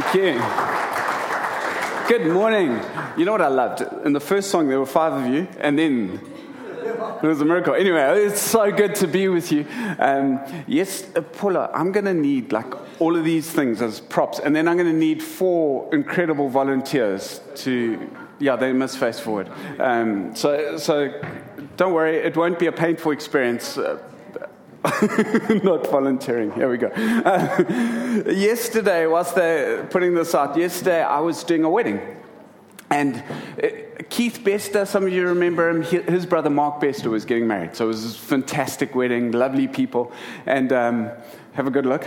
Thank you. Good morning. You know what I loved? In the first song, there were five of you, and then it was a miracle. Anyway, it's so good to be with you. Um, yes, uh, Paula, I'm going to need like all of these things as props, and then I'm going to need four incredible volunteers to. Yeah, they must face forward. Um, so, so don't worry, it won't be a painful experience. Uh, not volunteering. Here we go. Uh, yesterday, whilst they're putting this out, yesterday I was doing a wedding. And uh, Keith Bester, some of you remember him, his brother Mark Bester was getting married. So it was a fantastic wedding, lovely people. And um, have a good look.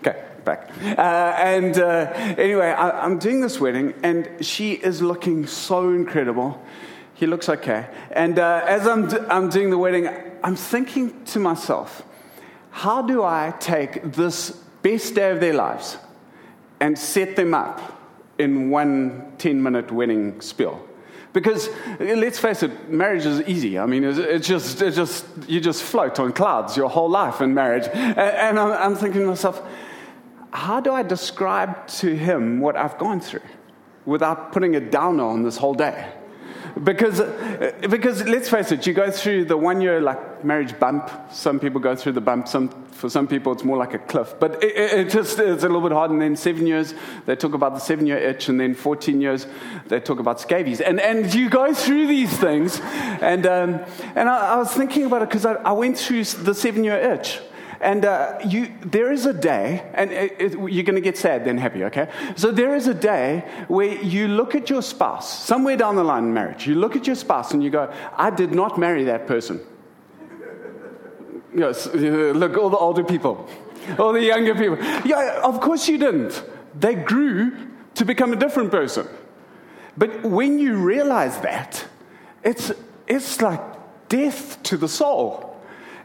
Okay, back. Uh, and uh, anyway, I, I'm doing this wedding, and she is looking so incredible. He looks okay. And uh, as I'm, I'm doing the wedding, I'm thinking to myself, how do I take this best day of their lives and set them up in one 10 minute wedding spiel? Because let's face it, marriage is easy. I mean, it's, just, it's just, you just float on clouds your whole life in marriage. And, I'm, I'm thinking to myself, how do I describe to him what I've gone through without putting a downer on this whole day? Because, because let's face it, you go through the one year like marriage bump. Some people go through the bump. Some, for some people, it's more like a cliff. But it, it, just it's a little bit hard. And then seven years, they talk about the seven year itch. And then 14 years, they talk about scabies. And, and you go through these things. And, um, and I, I, was thinking about it because I, I went through the seven year itch. And uh, you, there is a day, and it, it, you're going to get sad, then happy, okay? So there is a day where you look at your spouse, somewhere down the line in marriage, you look at your spouse and you go, I did not marry that person. Yes, look, all the older people, all the younger people. Yeah, of course you didn't. They grew to become a different person. But when you realize that, it's, it's like death to the soul.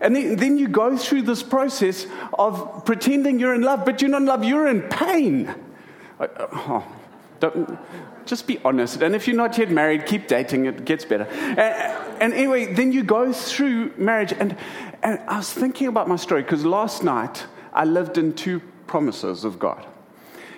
And then, you go through this process of pretending you're in love, but you're not in love, you're in pain. Uh, oh, just be honest. And if you're not yet married, keep dating, it gets better. And, and anyway, then you go through marriage. And, and I was thinking about my story because last night I lived in two promises of God.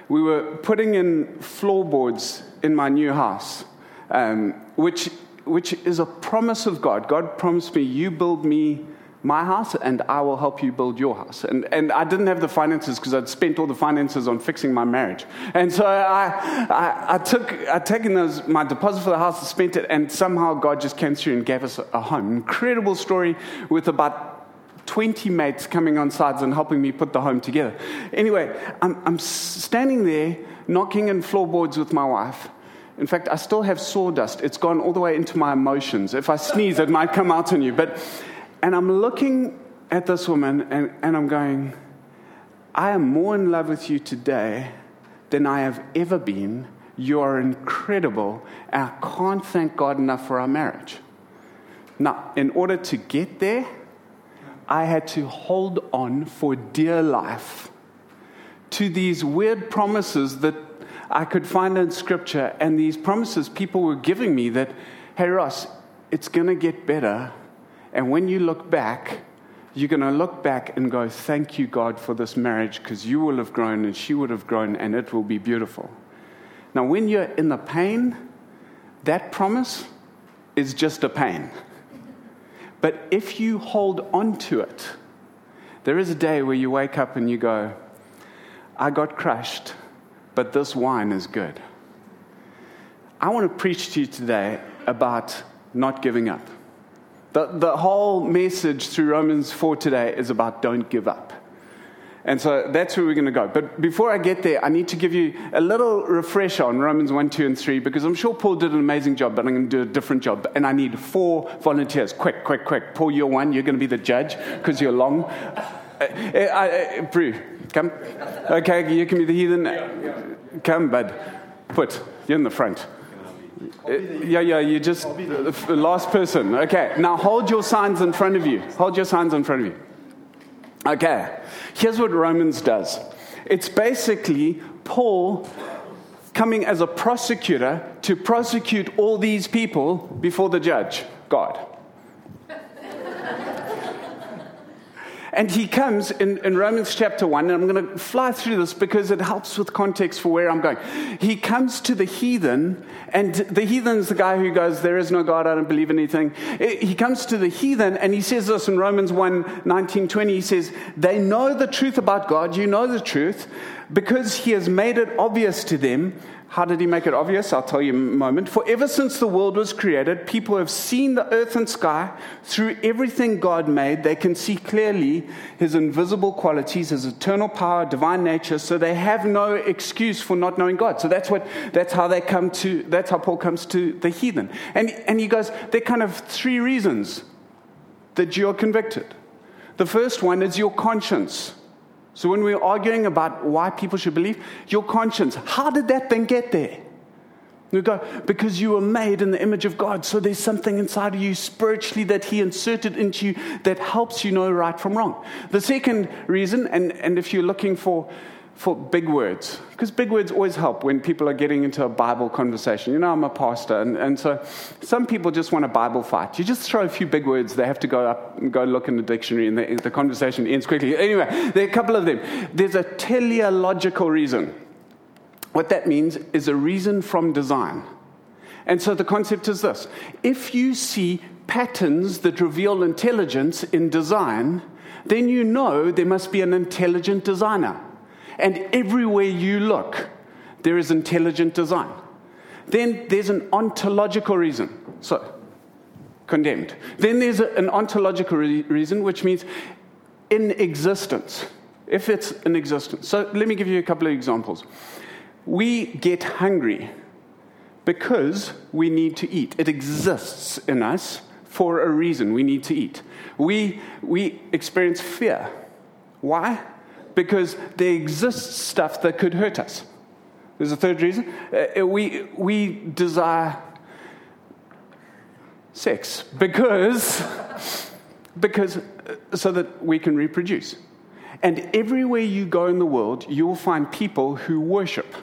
We were putting in floorboards in my new house, um, which, which is a promise of God. God promised me, You build me my house and I will help you build your house. And, and I didn't have the finances because I'd spent all the finances on fixing my marriage. And so I, I, I took, I'd taken those, my deposit for the house, and spent it, and somehow God just came through and gave us a home. Incredible story with about 20 mates coming on sides and helping me put the home together. Anyway, I'm, I'm standing there knocking in floorboards with my wife. In fact, I still have sawdust. It's gone all the way into my emotions. If I sneeze, it might come out on you. But and I'm looking at this woman and, and I'm going, I am more in love with you today than I have ever been. You are incredible. And I can't thank God enough for our marriage. Now, in order to get there, I had to hold on for dear life to these weird promises that I could find in Scripture and these promises people were giving me that, hey, Ross, it's going to get better and when you look back, you're going to look back and go, Thank you, God, for this marriage, because you will have grown and she would have grown and it will be beautiful. Now, when you're in the pain, that promise is just a pain. But if you hold on to it, there is a day where you wake up and you go, I got crushed, but this wine is good. I want to preach to you today about not giving up. The, the whole message through Romans 4 today is about don't give up. And so that's where we're going to go. But before I get there, I need to give you a little refresher on Romans 1, 2, and 3, because I'm sure Paul did an amazing job, but I'm going to do a different job. And I need four volunteers. Quick, quick, quick. Paul, you're one. You're going to be the judge because you're long. Uh, uh, uh, Brew, come. Okay, you can be the heathen. Come, bud. Put. You're in the front. Uh, yeah, yeah, you just, the last person. Okay, now hold your signs in front of you. Hold your signs in front of you. Okay, here's what Romans does it's basically Paul coming as a prosecutor to prosecute all these people before the judge, God. And he comes in, in Romans chapter 1, and I'm going to fly through this because it helps with context for where I'm going. He comes to the heathen, and the heathen's the guy who goes, There is no God, I don't believe anything. He comes to the heathen, and he says this in Romans 1 19, 20. He says, They know the truth about God, you know the truth, because he has made it obvious to them how did he make it obvious? I'll tell you in a moment. For ever since the world was created, people have seen the earth and sky. Through everything God made, they can see clearly his invisible qualities, his eternal power, divine nature, so they have no excuse for not knowing God. So that's what that's how they come to that's how Paul comes to the heathen. And and he goes, there are kind of three reasons that you're convicted. The first one is your conscience. So when we're arguing about why people should believe, your conscience, how did that thing get there? We go, because you were made in the image of God. So there's something inside of you spiritually that He inserted into you that helps you know right from wrong. The second reason, and, and if you're looking for for big words, because big words always help when people are getting into a Bible conversation. You know, I'm a pastor, and, and so some people just want a Bible fight. You just throw a few big words, they have to go up and go look in the dictionary, and the, the conversation ends quickly. Anyway, there are a couple of them. There's a teleological reason. What that means is a reason from design. And so the concept is this if you see patterns that reveal intelligence in design, then you know there must be an intelligent designer. And everywhere you look, there is intelligent design. Then there's an ontological reason. So, condemned. Then there's an ontological re- reason, which means in existence, if it's in existence. So, let me give you a couple of examples. We get hungry because we need to eat, it exists in us for a reason. We need to eat. We, we experience fear. Why? Because there exists stuff that could hurt us. There's a third reason. Uh, we, we desire sex because, because uh, so that we can reproduce. And everywhere you go in the world, you will find people who worship.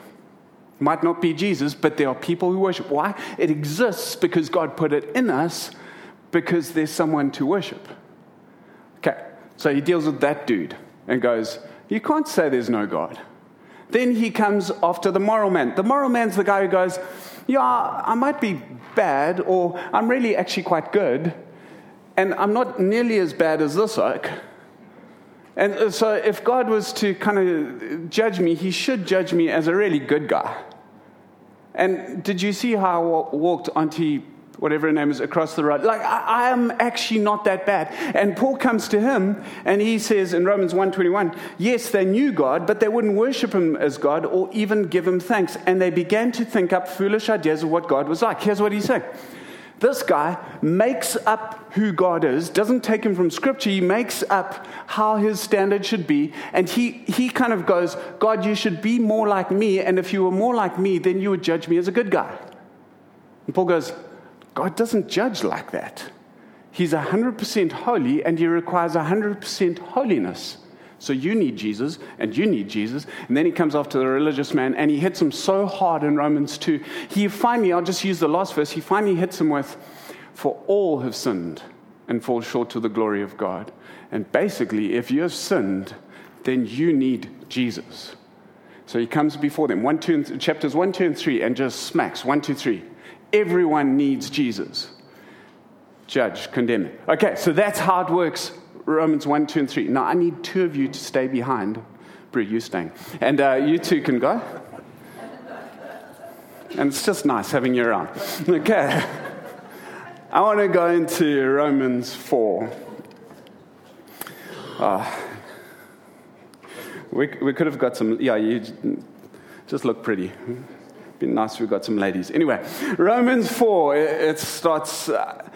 Might not be Jesus, but there are people who worship. Why? It exists because God put it in us because there's someone to worship. Okay, so he deals with that dude and goes, you can't say there's no God. Then he comes after the moral man. The moral man's the guy who goes, Yeah, I might be bad, or I'm really actually quite good, and I'm not nearly as bad as this oak. And uh, so, if God was to kind of judge me, he should judge me as a really good guy. And did you see how I walked onto whatever her name is, across the road. Like, I, I, am actually not that bad. And Paul comes to him and he says in Romans 1.21, yes, they knew God, but they wouldn't worship him as God or even give him thanks. And they began to think up foolish ideas of what God was like. Here's what he's saying. This guy makes up who God is, doesn't take him from scripture. He makes up how his standard should be. And he, he kind of goes, God, you should be more like me. And if you were more like me, then you would judge me as a good guy. And Paul goes, God doesn't judge like that. He's 100% holy and he requires 100% holiness. So you need Jesus and you need Jesus. And then he comes to the religious man and he hits him so hard in Romans 2. He finally, I'll just use the last verse, he finally hits him with, For all have sinned and fall short to the glory of God. And basically, if you have sinned, then you need Jesus. So he comes before them, one, two, chapters 1, 2, and 3, and just smacks 1, 2, 3. Everyone needs Jesus. Judge, condemn it. Okay, so that's how it works. Romans 1, 2, and 3. Now, I need two of you to stay behind. Brie, you staying. And uh, you two can go. And it's just nice having you around. Okay. I want to go into Romans 4. Uh, we, we could have got some, yeah, you just look pretty be nice if we got some ladies. Anyway, Romans 4, it starts. Uh,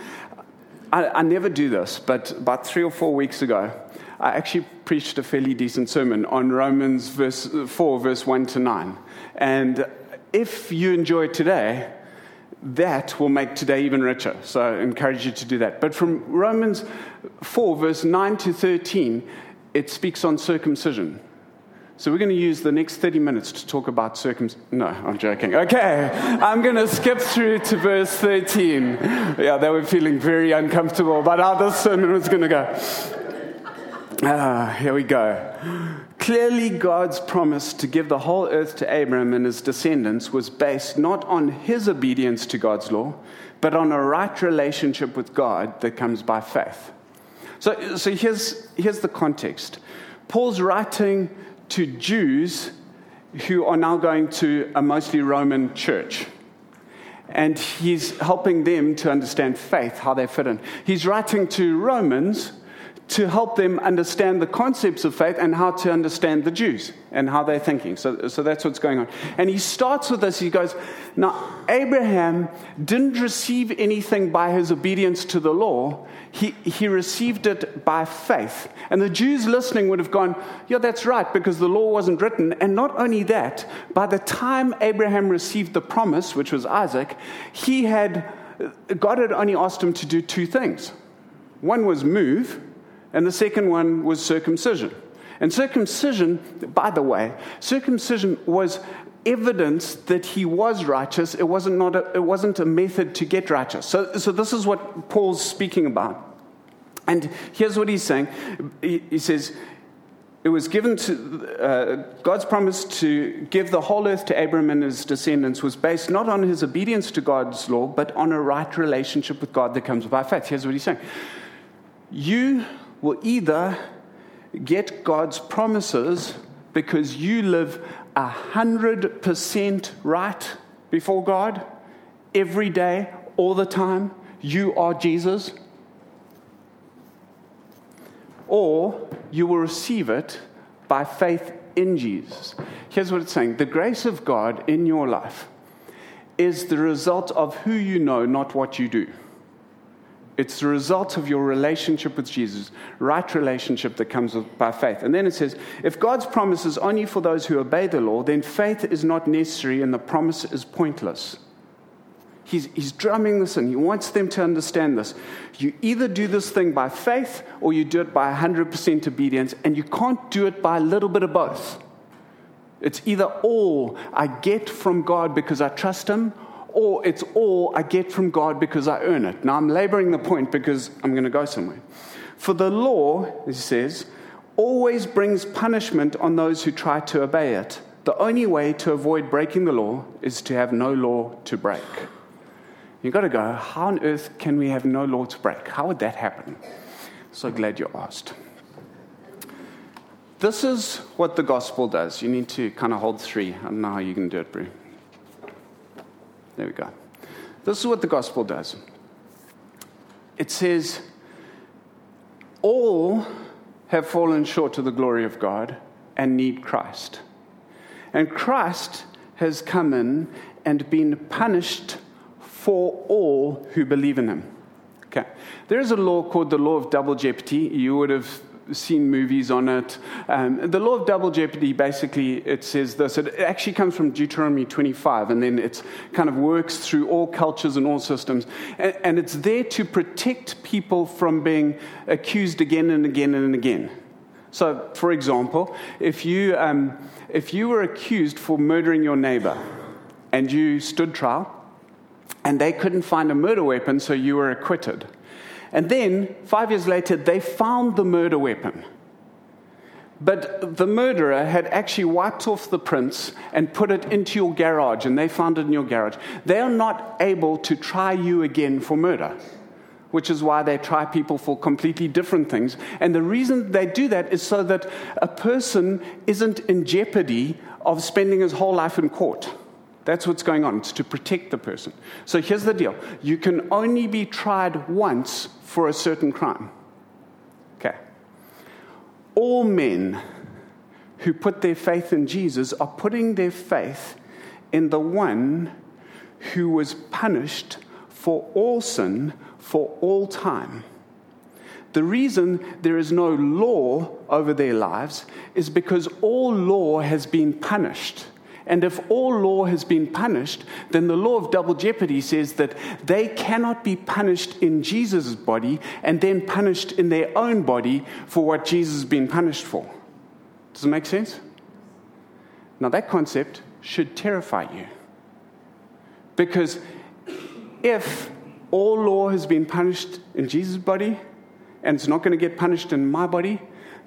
I, I never do this, but about three or four weeks ago, I actually preached a fairly decent sermon on Romans verse 4, verse 1 to 9. And if you enjoy today, that will make today even richer. So I encourage you to do that. But from Romans 4, verse 9 to 13, it speaks on circumcision. So we're going to use the next 30 minutes to talk about circumcision. No, I'm joking. Okay, I'm going to skip through to verse 13. Yeah, they were feeling very uncomfortable about how this sermon was going to go. Ah, here we go. Clearly, God's promise to give the whole earth to Abraham and his descendants was based not on his obedience to God's law, but on a right relationship with God that comes by faith. So, so here's, here's the context Paul's writing to Jews who are now going to a mostly Roman church. And he's helping them to understand faith, how they fit in. He's writing to Romans to help them understand the concepts of faith and how to understand the Jews and how they're thinking. So, so that's what's going on. And he starts with this. He goes, Now, Abraham didn't receive anything by his obedience to the law, he, he received it by faith. And the Jews listening would have gone, Yeah, that's right, because the law wasn't written. And not only that, by the time Abraham received the promise, which was Isaac, he had, God had only asked him to do two things. One was move, and the second one was circumcision. And circumcision, by the way, circumcision was evidence that he was righteous. It wasn't, not a, it wasn't a method to get righteous. So, so this is what Paul's speaking about. And here's what he's saying he, he says, it was given to uh, God's promise to give the whole earth to Abram and his descendants was based not on his obedience to God's law, but on a right relationship with God that comes by faith. Here's what he's saying You will either get God's promises because you live a hundred percent right before God every day, all the time. You are Jesus. Or you will receive it by faith in Jesus. Here's what it's saying the grace of God in your life is the result of who you know, not what you do. It's the result of your relationship with Jesus, right relationship that comes by faith. And then it says, if God's promise is only for those who obey the law, then faith is not necessary and the promise is pointless. He's, he's drumming this in. He wants them to understand this. You either do this thing by faith or you do it by 100% obedience, and you can't do it by a little bit of both. It's either all I get from God because I trust Him, or it's all I get from God because I earn it. Now, I'm laboring the point because I'm going to go somewhere. For the law, he says, always brings punishment on those who try to obey it. The only way to avoid breaking the law is to have no law to break. You've got to go, how on earth can we have no law to break? How would that happen? So glad you asked. This is what the gospel does. You need to kind of hold three. I don't know how you can do it, Brew. There we go. This is what the gospel does it says, All have fallen short of the glory of God and need Christ. And Christ has come in and been punished for all who believe in him. Okay. There is a law called the law of double jeopardy. You would have seen movies on it. Um, the law of double jeopardy basically it says this. It actually comes from Deuteronomy 25, and then it kind of works through all cultures and all systems, and, and it's there to protect people from being accused again and again and again. So, for example, if you um, if you were accused for murdering your neighbor, and you stood trial, and they couldn't find a murder weapon, so you were acquitted and then, five years later, they found the murder weapon. But the murderer had actually wiped off the prints and put it into your garage, and they found it in your garage. They are not able to try you again for murder, which is why they try people for completely different things. And the reason they do that is so that a person isn't in jeopardy of spending his whole life in court. That's what's going on. It's to protect the person. So here's the deal you can only be tried once for a certain crime. Okay. All men who put their faith in Jesus are putting their faith in the one who was punished for all sin for all time. The reason there is no law over their lives is because all law has been punished. And if all law has been punished, then the law of double jeopardy says that they cannot be punished in Jesus' body and then punished in their own body for what Jesus has been punished for. Does it make sense? Now, that concept should terrify you. Because if all law has been punished in Jesus' body and it's not going to get punished in my body,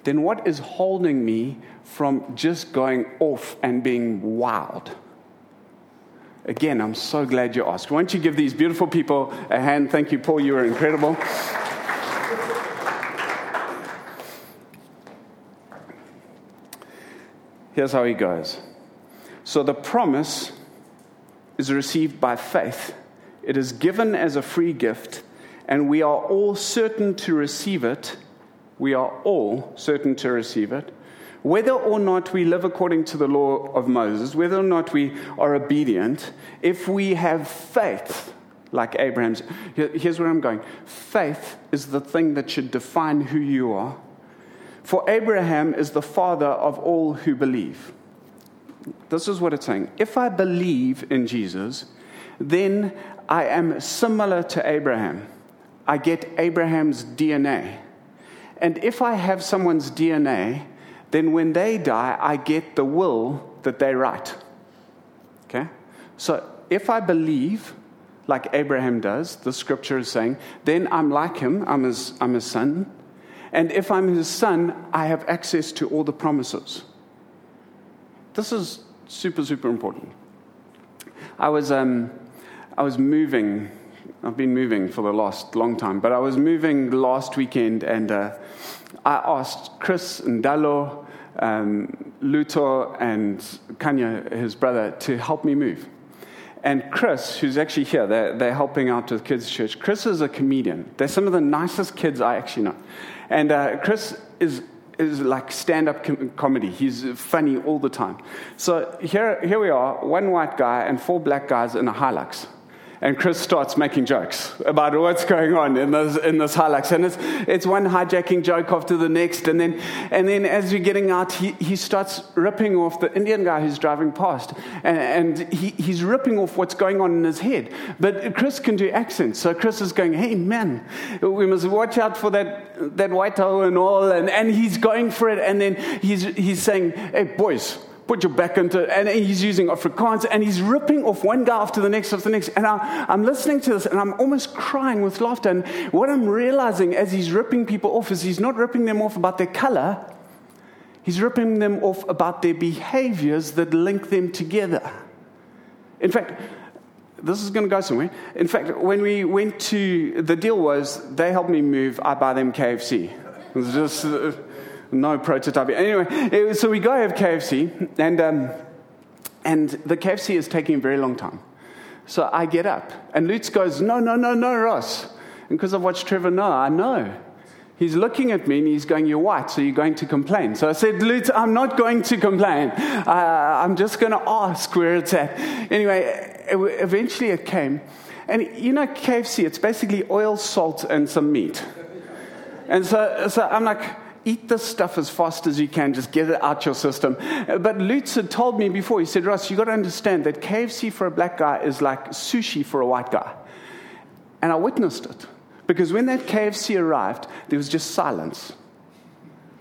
then what is holding me from just going off and being wild? Again, I'm so glad you asked. Why don't you give these beautiful people a hand? Thank you, Paul. You are incredible. Here's how he goes. So the promise is received by faith, it is given as a free gift, and we are all certain to receive it. We are all certain to receive it. Whether or not we live according to the law of Moses, whether or not we are obedient, if we have faith, like Abraham's, here's where I'm going. Faith is the thing that should define who you are for Abraham is the father of all who believe. This is what it's saying. If I believe in Jesus, then I am similar to Abraham. I get Abraham's DNA. And if I have someone's DNA, then when they die, I get the will that they write. Okay? So if I believe, like Abraham does, the scripture is saying, then I'm like him, I'm his, I'm his son. And if I'm his son, I have access to all the promises. This is super, super important. I was, um, I was moving. I've been moving for the last long time, but I was moving last weekend and uh, I asked Chris and Dalo, um, Luto, and Kanya, his brother, to help me move. And Chris, who's actually here, they're, they're helping out with kids' church. Chris is a comedian. They're some of the nicest kids I actually know. And uh, Chris is, is like stand up com- comedy. He's funny all the time. So here, here we are one white guy and four black guys in a Hilux and Chris starts making jokes about what's going on in this, in this Hilux. And it's, it's one hijacking joke after the next. And then, and then as we're getting out, he, he starts ripping off the Indian guy who's driving past. And, and he, he's ripping off what's going on in his head. But Chris can do accents. So Chris is going, hey, man, we must watch out for that, that white toe and all. And, and he's going for it. And then he's, he's saying, hey, boys, put your back into it. And he's using Afrikaans and he's ripping off one guy after the next after the next. And I, am listening to this and I'm almost crying with laughter. And what I'm realizing as he's ripping people off is he's not ripping them off about their color, he's ripping them off about their behaviors that link them together. In fact, this is going to go somewhere. In fact, when we went to, the deal was they helped me move, I buy them KFC. It was just. No prototyping. Anyway, so we go have KFC, and, um, and the KFC is taking a very long time. So I get up, and Lutz goes, No, no, no, no, Ross. And because I've watched Trevor Noah, I know. He's looking at me and he's going, You're white, so you're going to complain. So I said, Lutz, I'm not going to complain. Uh, I'm just going to ask where it's at. Anyway, eventually it came. And you know, KFC, it's basically oil, salt, and some meat. And so, so I'm like, eat this stuff as fast as you can, just get it out your system. But Lutz had told me before, he said, Ross, you've got to understand that KFC for a black guy is like sushi for a white guy. And I witnessed it. Because when that KFC arrived, there was just silence.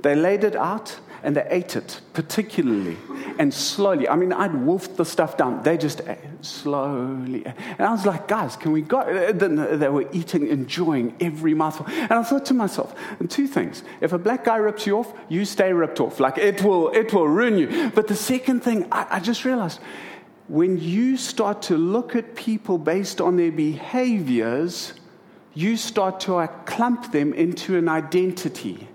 They laid it out, and they ate it particularly and slowly. I mean, I'd wolfed the stuff down. They just ate slowly. And I was like, guys, can we go? Then They were eating, enjoying every mouthful. And I thought to myself, two things. If a black guy rips you off, you stay ripped off. Like, it will, it will ruin you. But the second thing, I, I just realized, when you start to look at people based on their behaviors, you start to uh, clump them into an identity.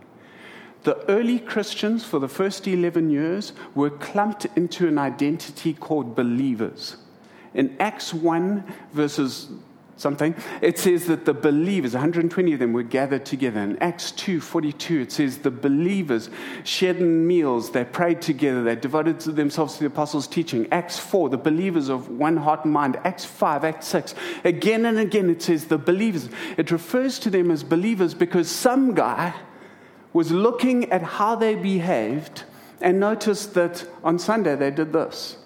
The early Christians, for the first 11 years, were clumped into an identity called believers. In Acts 1, verses something, it says that the believers, 120 of them, were gathered together. In Acts 2 42, it says the believers shared meals, they prayed together, they devoted themselves to the apostles' teaching. Acts 4, the believers of one heart and mind. Acts 5, Acts 6, again and again, it says the believers. It refers to them as believers because some guy was looking at how they behaved and noticed that on Sunday they did this.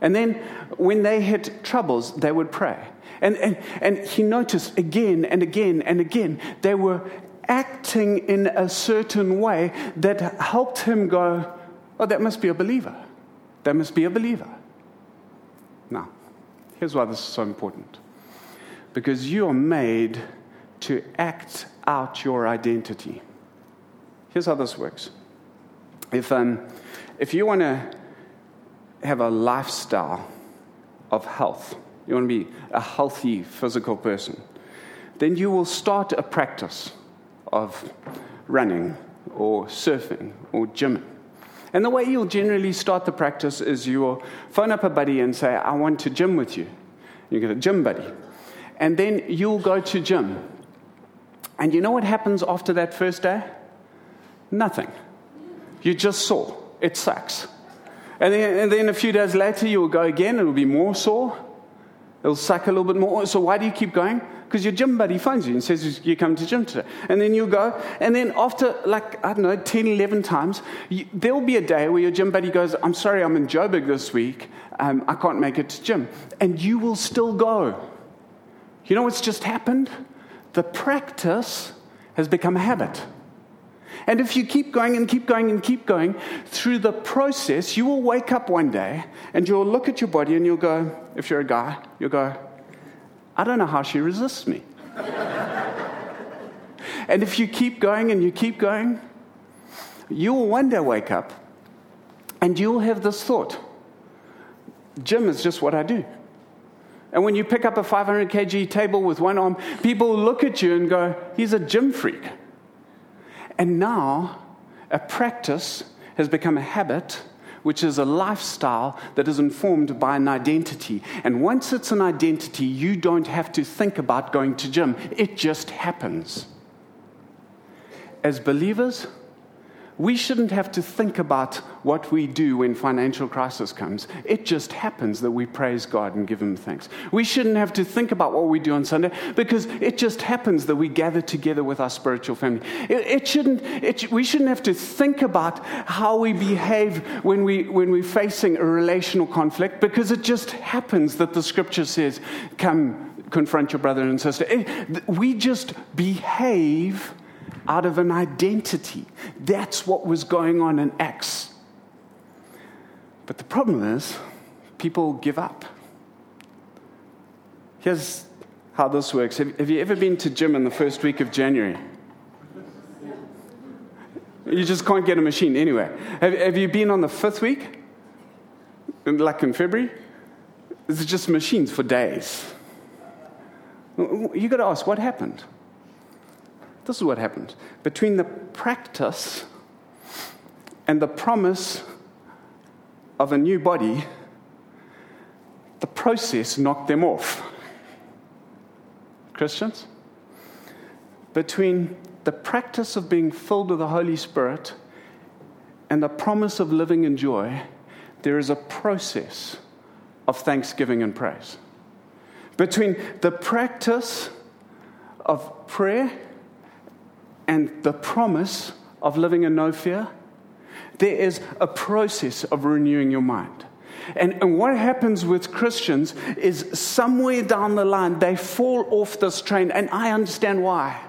And then when they hit troubles, they would pray. And, and, and he noticed again and again and again, they were acting in a certain way that helped him go, Oh, that must be a believer. That must be a believer. Now, here's why this is so important because you are made to act out your identity. Here's how this works If, um, if you want to have a lifestyle of health, you want to be a healthy physical person, then you will start a practice of running or surfing or gymming. And the way you'll generally start the practice is you will phone up a buddy and say, I want to gym with you. You get a gym buddy. And then you'll go to gym. And you know what happens after that first day? Nothing. You just sore. It sucks. And then, and then a few days later, you'll go again. It'll be more sore. It'll suck a little bit more. So why do you keep going? Because your gym buddy phones you and says, you come to gym today. And then you'll go. And then after, like, I don't know, 10, 11 times, you, there'll be a day where your gym buddy goes, I'm sorry, I'm in Joburg this week. Um, I can't make it to gym. And you will still go. You know what's just happened? The practice has become a habit. And if you keep going and keep going and keep going through the process, you will wake up one day and you'll look at your body and you'll go, if you're a guy, you'll go, I don't know how she resists me. and if you keep going and you keep going, you will one day wake up and you'll have this thought gym is just what I do. And when you pick up a 500 kg table with one arm, people look at you and go, he's a gym freak. And now, a practice has become a habit, which is a lifestyle that is informed by an identity. And once it's an identity, you don't have to think about going to gym, it just happens. As believers, we shouldn't have to think about what we do when financial crisis comes. It just happens that we praise God and give Him thanks. We shouldn't have to think about what we do on Sunday because it just happens that we gather together with our spiritual family. It, it shouldn't, it, we shouldn't have to think about how we behave when, we, when we're facing a relational conflict because it just happens that the scripture says, Come confront your brother and sister. It, we just behave out of an identity. That's what was going on in Acts. But the problem is, people give up. Here's how this works. Have, have you ever been to gym in the first week of January? You just can't get a machine anyway. Have, have you been on the fifth week? Like in February? It's just machines for days. You got to ask, what happened? This is what happened. Between the practice and the promise of a new body, the process knocked them off. Christians? Between the practice of being filled with the Holy Spirit and the promise of living in joy, there is a process of thanksgiving and praise. Between the practice of prayer and the promise of living in no fear, there is a process of renewing your mind. And, and what happens with Christians is somewhere down the line, they fall off this train, and I understand why.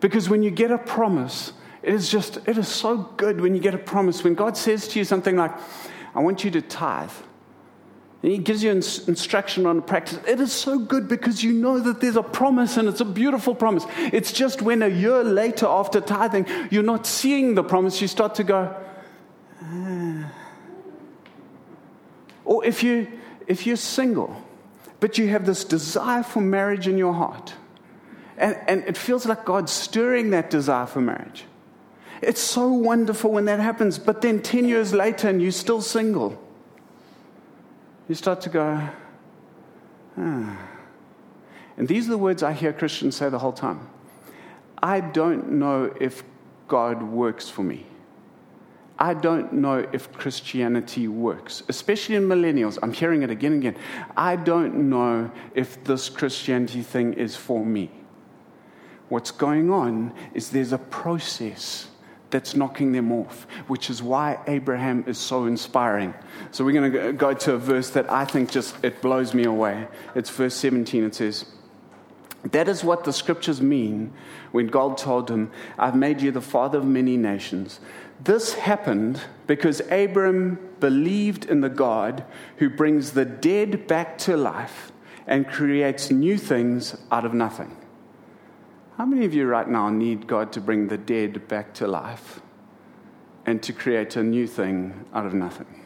Because when you get a promise, it is just, it is so good when you get a promise. When God says to you something like, I want you to tithe, and he gives you instruction on practice. It is so good because you know that there's a promise and it's a beautiful promise. It's just when a year later after tithing, you're not seeing the promise, you start to go, ah. Or if, you, if you're single, but you have this desire for marriage in your heart, and, and it feels like God's stirring that desire for marriage. It's so wonderful when that happens, but then 10 years later and you're still single you start to go, ah. And these are the words I hear Christians say the whole time. I don't know if God works for me. I don't know if Christianity works, especially in millennials. I'm hearing it again and again. I don't know if this Christianity thing is for me. What's going on is there's a process that's knocking them off, which is why Abraham is so inspiring. So we're going to go to a verse that I think just it blows me away. It's verse 17. It says, "That is what the scriptures mean when God told him, I've made you the father of many nations." This happened because Abram believed in the God who brings the dead back to life and creates new things out of nothing. How many of you right now need God to bring the dead back to life and to create a new thing out of nothing.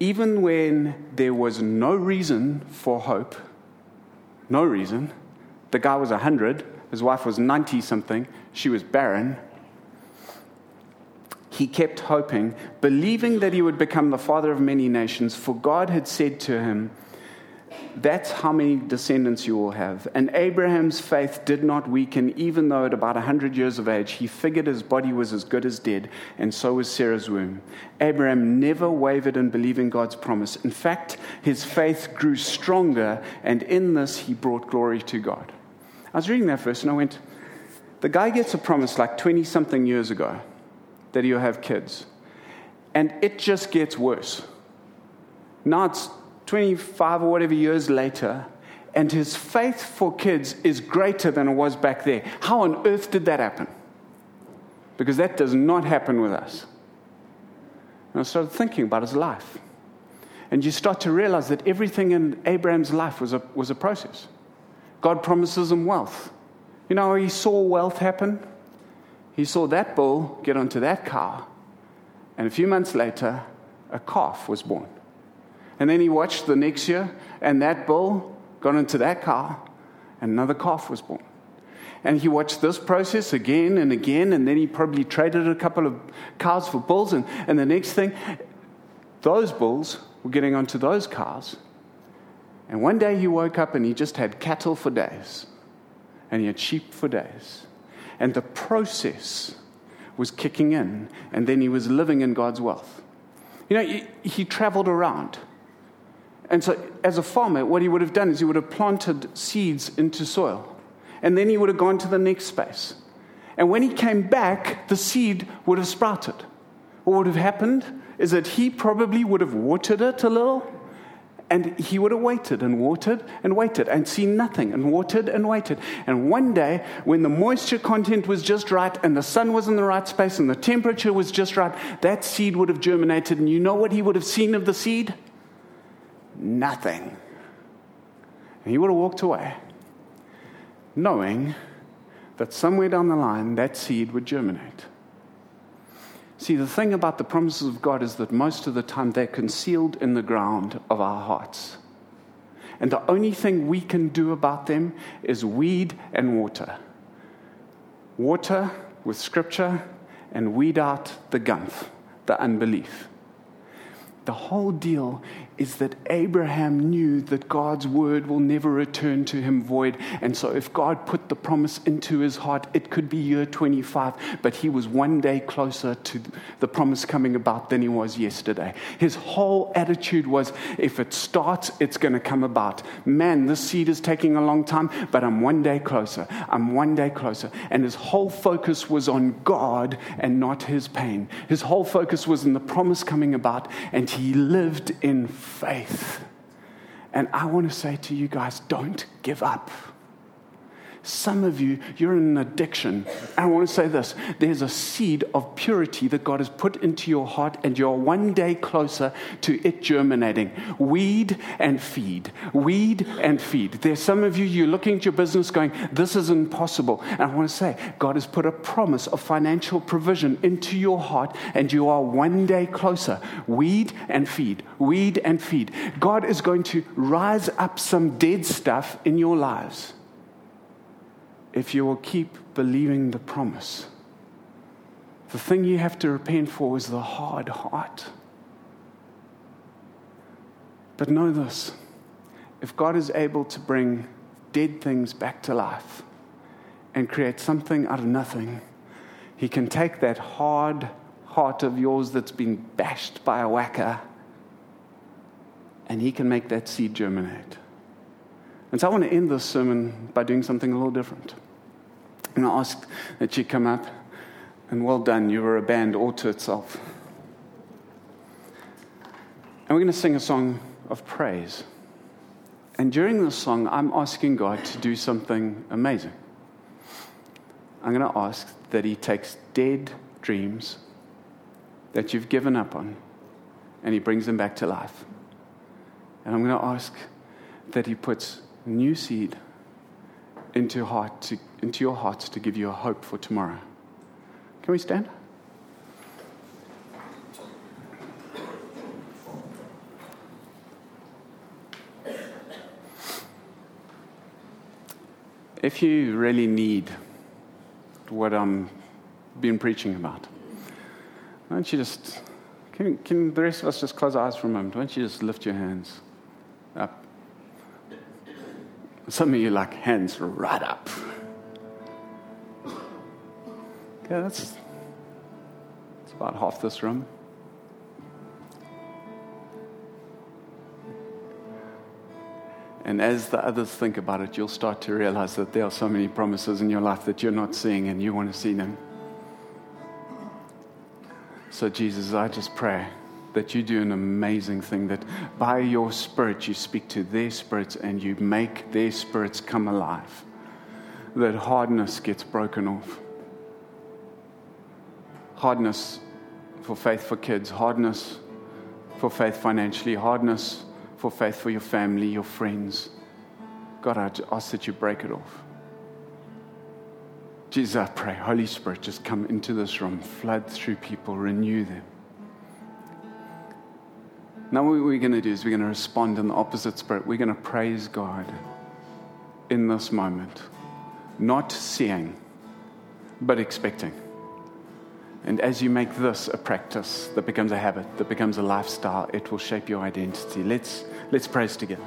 Even when there was no reason for hope, no reason, the guy was 100, his wife was 90 something, she was barren. He kept hoping, believing that he would become the father of many nations, for God had said to him, that's how many descendants you will have. And Abraham's faith did not weaken, even though at about 100 years of age, he figured his body was as good as dead, and so was Sarah's womb. Abraham never wavered in believing God's promise. In fact, his faith grew stronger, and in this, he brought glory to God. I was reading that verse, and I went, The guy gets a promise like 20 something years ago that he'll have kids, and it just gets worse. Now it's 25 or whatever years later, and his faith for kids is greater than it was back there. How on earth did that happen? Because that does not happen with us. And I started thinking about his life. And you start to realize that everything in Abraham's life was a, was a process. God promises him wealth. You know, he saw wealth happen. He saw that bull get onto that cow. And a few months later, a calf was born. And then he watched the next year, and that bull got into that cow, and another calf was born. And he watched this process again and again, and then he probably traded a couple of cows for bulls. And, and the next thing, those bulls were getting onto those cows. And one day he woke up and he just had cattle for days, and he had sheep for days. And the process was kicking in, and then he was living in God's wealth. You know, he, he traveled around. And so, as a farmer, what he would have done is he would have planted seeds into soil. And then he would have gone to the next space. And when he came back, the seed would have sprouted. What would have happened is that he probably would have watered it a little. And he would have waited and watered and waited and seen nothing and watered and waited. And one day, when the moisture content was just right and the sun was in the right space and the temperature was just right, that seed would have germinated. And you know what he would have seen of the seed? Nothing. And he would have walked away, knowing that somewhere down the line that seed would germinate. See, the thing about the promises of God is that most of the time they're concealed in the ground of our hearts. And the only thing we can do about them is weed and water. Water with scripture and weed out the gumph, the unbelief. The whole deal is that Abraham knew that God's word will never return to him void. And so, if God put the promise into his heart, it could be year 25, but he was one day closer to the promise coming about than he was yesterday. His whole attitude was if it starts, it's going to come about. Man, this seed is taking a long time, but I'm one day closer. I'm one day closer. And his whole focus was on God and not his pain. His whole focus was in the promise coming about, and he lived in faith. And I want to say to you guys don't give up. Some of you, you're in an addiction. I want to say this there's a seed of purity that God has put into your heart, and you're one day closer to it germinating. Weed and feed. Weed and feed. There's some of you, you're looking at your business going, This is impossible. And I want to say, God has put a promise of financial provision into your heart, and you are one day closer. Weed and feed. Weed and feed. God is going to rise up some dead stuff in your lives if you will keep believing the promise. The thing you have to repent for is the hard heart. But know this if God is able to bring dead things back to life and create something out of nothing, He can take that hard heart of yours that's been bashed by a whacker and He can make that seed germinate. And so I want to end this sermon by doing something a little different. And I ask that you come up, and well done, you were a band all to itself. And we're going to sing a song of praise. And during this song, I'm asking God to do something amazing. I'm going to ask that He takes dead dreams that you've given up on and He brings them back to life. And I'm going to ask that He puts new seed into your, heart to, into your hearts to give you a hope for tomorrow. Can we stand? If you really need what I'm been preaching about, why don't you just, can, can the rest of us just close our eyes for a moment? Why don't you just lift your hands? Some of you like hands right up. Okay, that's, that's about half this room. And as the others think about it, you'll start to realize that there are so many promises in your life that you're not seeing and you want to see them. So, Jesus, I just pray that you do an amazing thing, that by your Spirit you speak to their spirits and you make their spirits come alive, that hardness gets broken off. Hardness for faith for kids, hardness for faith financially, hardness for faith for your family, your friends. God, I ask that you break it off. Jesus, I pray, Holy Spirit, just come into this room, flood through people, renew them. Now, what we're going to do is we're going to respond in the opposite spirit. We're going to praise God in this moment, not seeing, but expecting. And as you make this a practice that becomes a habit, that becomes a lifestyle, it will shape your identity. Let's, let's praise together.